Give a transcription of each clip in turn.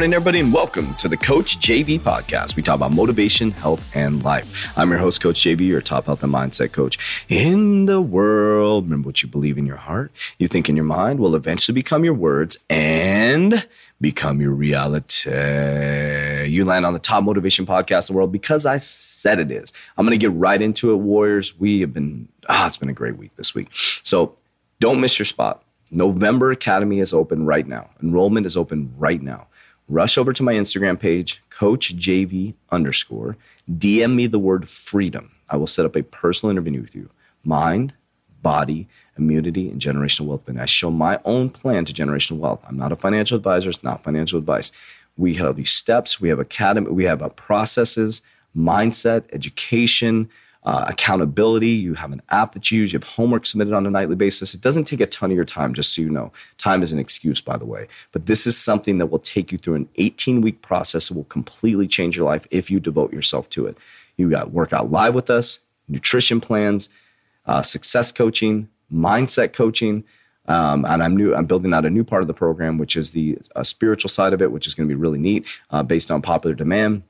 morning, everybody, and welcome to the Coach JV podcast. We talk about motivation, health, and life. I'm your host, Coach JV, your top health and mindset coach in the world. Remember what you believe in your heart, you think in your mind will eventually become your words and become your reality. You land on the top motivation podcast in the world because I said it is. I'm going to get right into it, Warriors. We have been, ah, it's been a great week this week. So don't miss your spot. November Academy is open right now. Enrollment is open right now. Rush over to my Instagram page, Coach JV underscore. DM me the word freedom. I will set up a personal interview with you. Mind, body, immunity, and generational wealth. And I show my own plan to generational wealth. I'm not a financial advisor. It's not financial advice. We have these steps. We have academy. We have uh, processes, mindset, education uh, accountability. You have an app that you use. You have homework submitted on a nightly basis. It doesn't take a ton of your time, just so you know. Time is an excuse, by the way. But this is something that will take you through an 18 week process that will completely change your life if you devote yourself to it. You got workout live with us, nutrition plans, uh, success coaching, mindset coaching. Um, and I'm new. I'm building out a new part of the program, which is the uh, spiritual side of it, which is going to be really neat, uh, based on popular demand.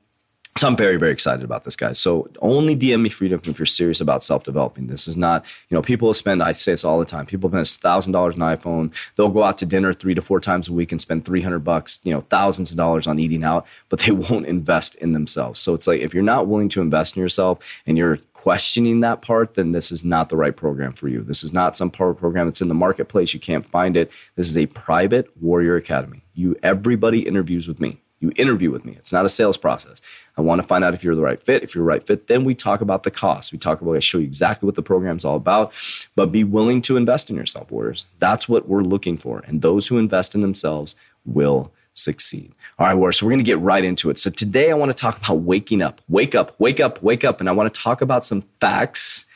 So I'm very, very excited about this, guys. So only DM me freedom if you're serious about self-developing. This is not, you know, people spend, I say this all the time, people spend thousand dollars on iPhone. They'll go out to dinner three to four times a week and spend 300 bucks, you know, thousands of dollars on eating out, but they won't invest in themselves. So it's like, if you're not willing to invest in yourself and you're questioning that part, then this is not the right program for you. This is not some part program that's in the marketplace. You can't find it. This is a private warrior academy. You, everybody interviews with me. You interview with me. It's not a sales process. I want to find out if you're the right fit. If you're the right fit, then we talk about the cost. We talk about, I show you exactly what the program's all about, but be willing to invest in yourself, warriors. That's what we're looking for. And those who invest in themselves will succeed. All right, warriors. So we're going to get right into it. So today I want to talk about waking up. Wake up, wake up, wake up. And I want to talk about some facts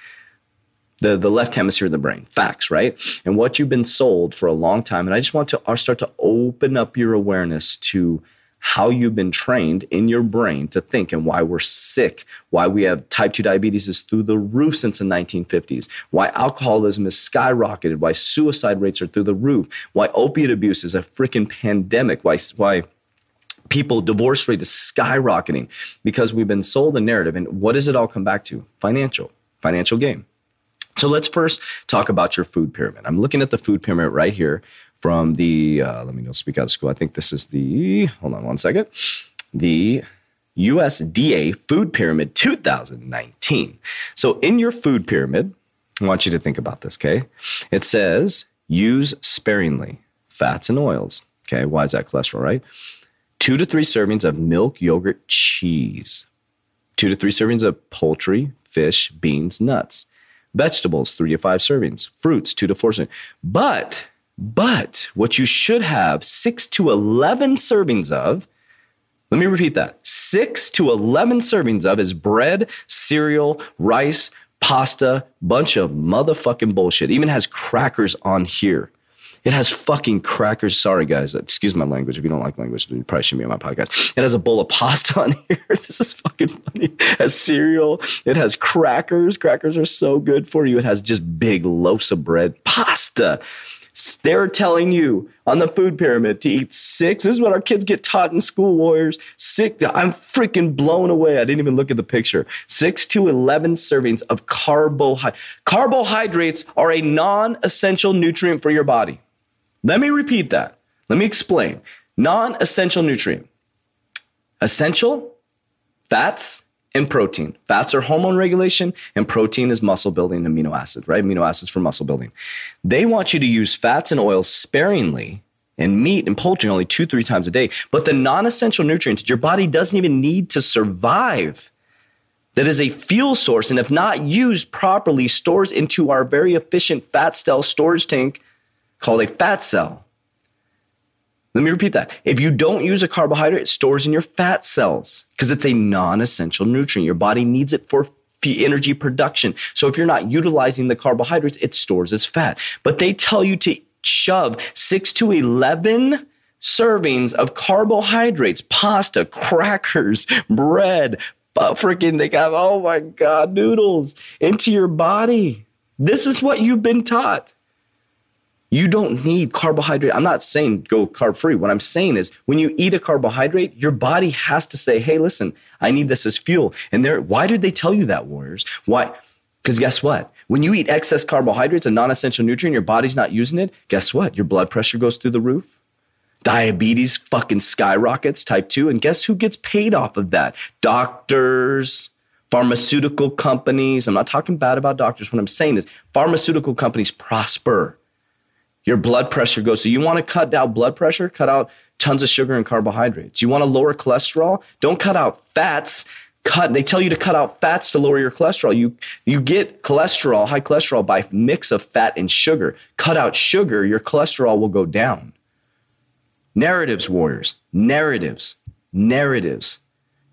the, the left hemisphere of the brain, facts, right? And what you've been sold for a long time. And I just want to uh, start to open up your awareness to how you've been trained in your brain to think and why we're sick, why we have type 2 diabetes is through the roof since the 1950s, why alcoholism is skyrocketed, why suicide rates are through the roof, why opiate abuse is a freaking pandemic, why, why people divorce rate is skyrocketing because we've been sold a narrative. And what does it all come back to? Financial, financial gain. So let's first talk about your food pyramid. I'm looking at the food pyramid right here from the, uh, let me know, speak out of school. I think this is the, hold on one second, the USDA Food Pyramid 2019. So in your food pyramid, I want you to think about this, okay? It says use sparingly fats and oils. Okay, why is that cholesterol, right? Two to three servings of milk, yogurt, cheese. Two to three servings of poultry, fish, beans, nuts. Vegetables, three to five servings. Fruits, two to four servings. But but what you should have six to 11 servings of, let me repeat that six to 11 servings of is bread, cereal, rice, pasta, bunch of motherfucking bullshit. Even has crackers on here. It has fucking crackers. Sorry, guys. Excuse my language. If you don't like language, you probably shouldn't be on my podcast. It has a bowl of pasta on here. This is fucking funny. It has cereal. It has crackers. Crackers are so good for you. It has just big loaves of bread, pasta. They're telling you on the food pyramid to eat six. This is what our kids get taught in school, warriors. Six. I'm freaking blown away. I didn't even look at the picture. Six to 11 servings of carbohydrates. Carbohydrates are a non essential nutrient for your body. Let me repeat that. Let me explain. Non essential nutrient. Essential fats and protein. Fats are hormone regulation, and protein is muscle building amino acid, right? Amino acids for muscle building. They want you to use fats and oils sparingly and meat and poultry only two, three times a day. But the non essential nutrients your body doesn't even need to survive, that is a fuel source, and if not used properly, stores into our very efficient fat cell storage tank called a fat cell. Let me repeat that. If you don't use a carbohydrate, it stores in your fat cells because it's a non essential nutrient. Your body needs it for energy production. So if you're not utilizing the carbohydrates, it stores as fat. But they tell you to shove six to 11 servings of carbohydrates, pasta, crackers, bread, uh, freaking, they got, oh my God, noodles into your body. This is what you've been taught. You don't need carbohydrate. I'm not saying go carb free. What I'm saying is when you eat a carbohydrate, your body has to say, hey, listen, I need this as fuel. And there, why did they tell you that, warriors? Why? Because guess what? When you eat excess carbohydrates, a non essential nutrient, your body's not using it, guess what? Your blood pressure goes through the roof. Diabetes fucking skyrockets, type 2. And guess who gets paid off of that? Doctors, pharmaceutical companies. I'm not talking bad about doctors. What I'm saying is pharmaceutical companies prosper your blood pressure goes. So you want to cut down blood pressure, cut out tons of sugar and carbohydrates. You want to lower cholesterol? Don't cut out fats. Cut. They tell you to cut out fats to lower your cholesterol. You you get cholesterol, high cholesterol by mix of fat and sugar. Cut out sugar, your cholesterol will go down. Narratives, warriors. Narratives. Narratives.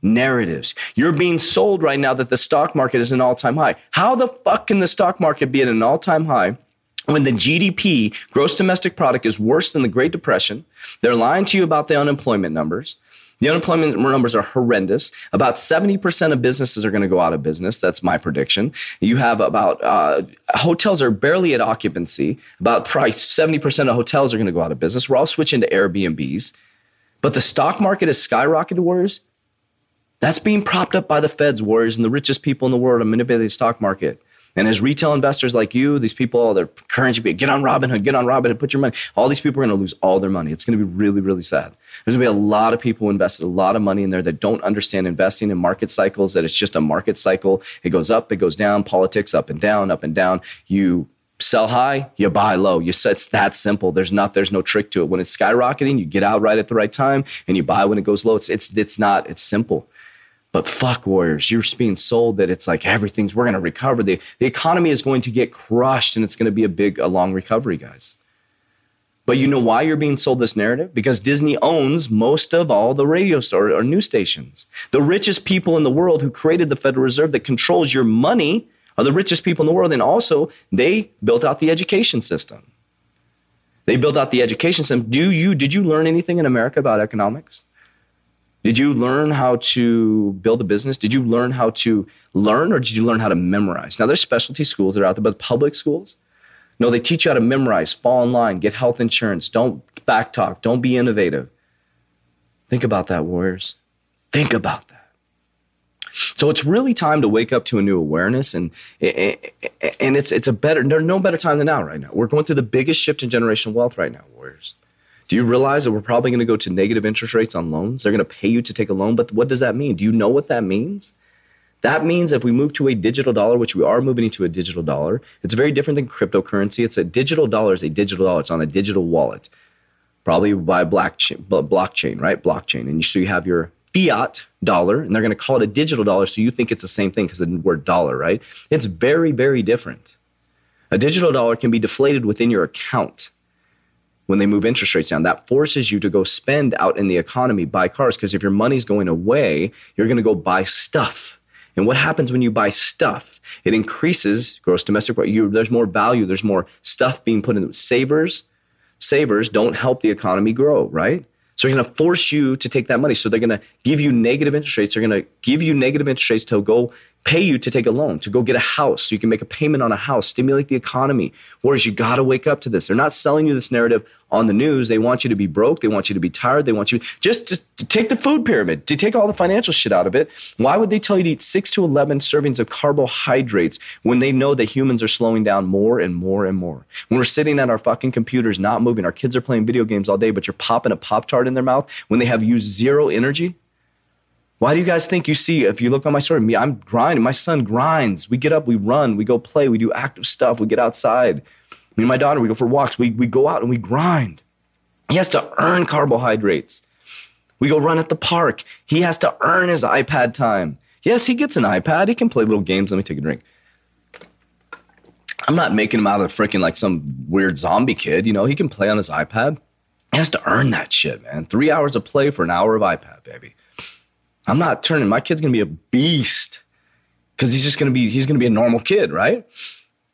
Narratives. You're being sold right now that the stock market is an all-time high. How the fuck can the stock market be at an all-time high? When the GDP, gross domestic product, is worse than the Great Depression, they're lying to you about the unemployment numbers. The unemployment numbers are horrendous. About 70% of businesses are going to go out of business. That's my prediction. You have about, uh, hotels are barely at occupancy. About 70% of hotels are going to go out of business. We're all switching to Airbnbs. But the stock market has skyrocketed, Warriors. That's being propped up by the feds, Warriors, and the richest people in the world are manipulating the stock market. And as retail investors like you, these people, encouraging people, get on Robinhood, get on Robinhood, put your money. All these people are going to lose all their money. It's going to be really, really sad. There's going to be a lot of people who invested a lot of money in there that don't understand investing in market cycles, that it's just a market cycle. It goes up, it goes down, politics up and down, up and down. You sell high, you buy low. You it's that simple. There's not there's no trick to it. When it's skyrocketing, you get out right at the right time and you buy when it goes low. It's it's it's not it's simple. But fuck Warriors, you're being sold that it's like everything's we're going to recover. The the economy is going to get crushed and it's going to be a big a long recovery, guys. But you know why you're being sold this narrative? Because Disney owns most of all the radio store or news stations. The richest people in the world who created the Federal Reserve that controls your money are the richest people in the world. And also, they built out the education system. They built out the education system. Do you did you learn anything in America about economics? Did you learn how to build a business? Did you learn how to learn or did you learn how to memorize? Now, there's specialty schools that are out there, but public schools, no, they teach you how to memorize, fall in line, get health insurance, don't backtalk, don't be innovative. Think about that, warriors. Think about that. So it's really time to wake up to a new awareness, and and it's it's a better there's no better time than now. Right now, we're going through the biggest shift in generational wealth right now, warriors. Do you realize that we're probably going to go to negative interest rates on loans? They're going to pay you to take a loan, but what does that mean? Do you know what that means? That means if we move to a digital dollar, which we are moving into a digital dollar, it's very different than cryptocurrency. It's a digital dollar is a digital dollar. It's on a digital wallet, probably by blockchain, blockchain, right? Blockchain. And so you have your fiat dollar, and they're going to call it a digital dollar. So you think it's the same thing because the word dollar, right? It's very, very different. A digital dollar can be deflated within your account when they move interest rates down. That forces you to go spend out in the economy, buy cars, because if your money's going away, you're going to go buy stuff. And what happens when you buy stuff? It increases gross domestic. There's more value. There's more stuff being put in. Savers, savers don't help the economy grow, right? So they're going to force you to take that money. So they're going to give you negative interest rates. They're going to give you negative interest rates to go pay you to take a loan, to go get a house so you can make a payment on a house, stimulate the economy. Whereas you got to wake up to this. They're not selling you this narrative on the news. They want you to be broke. They want you to be tired. They want you just, just to take the food pyramid, to take all the financial shit out of it. Why would they tell you to eat six to 11 servings of carbohydrates when they know that humans are slowing down more and more and more? When we're sitting at our fucking computers, not moving, our kids are playing video games all day, but you're popping a Pop Tart in their mouth when they have used zero energy? Why do you guys think you see, if you look on my story, me, I'm grinding. My son grinds. We get up, we run, we go play, we do active stuff, we get outside. Me and my daughter, we go for walks, we, we go out and we grind. He has to earn carbohydrates. We go run at the park. He has to earn his iPad time. Yes, he gets an iPad. He can play little games. Let me take a drink. I'm not making him out of freaking like some weird zombie kid. You know, he can play on his iPad. He has to earn that shit, man. Three hours of play for an hour of iPad, baby. I'm not turning. My kid's gonna be a beast. because he's just gonna be he's gonna be a normal kid, right?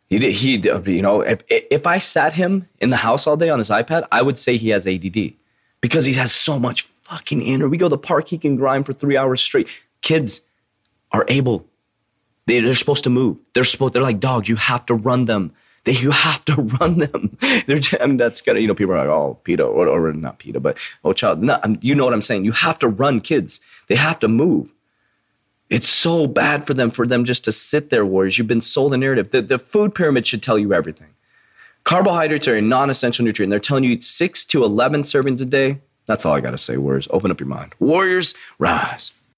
He he uh, you know if if I sat him in the house all day on his iPad, I would say he has ADD because he has so much fucking inner. We go to the park, he can grind for three hours straight. Kids are able. They, they're supposed to move. They're supposed. They're like dogs. You have to run them. They, you have to run them. They're, I mean, that's of, you know, people are like, oh, PETA, or, or not PETA, but oh, child. No, you know what I'm saying? You have to run kids. They have to move. It's so bad for them, for them just to sit there, warriors. You've been sold a narrative. The, the food pyramid should tell you everything. Carbohydrates are a non essential nutrient. They're telling you eat six to 11 servings a day. That's all I got to say, warriors. Open up your mind. Warriors, rise.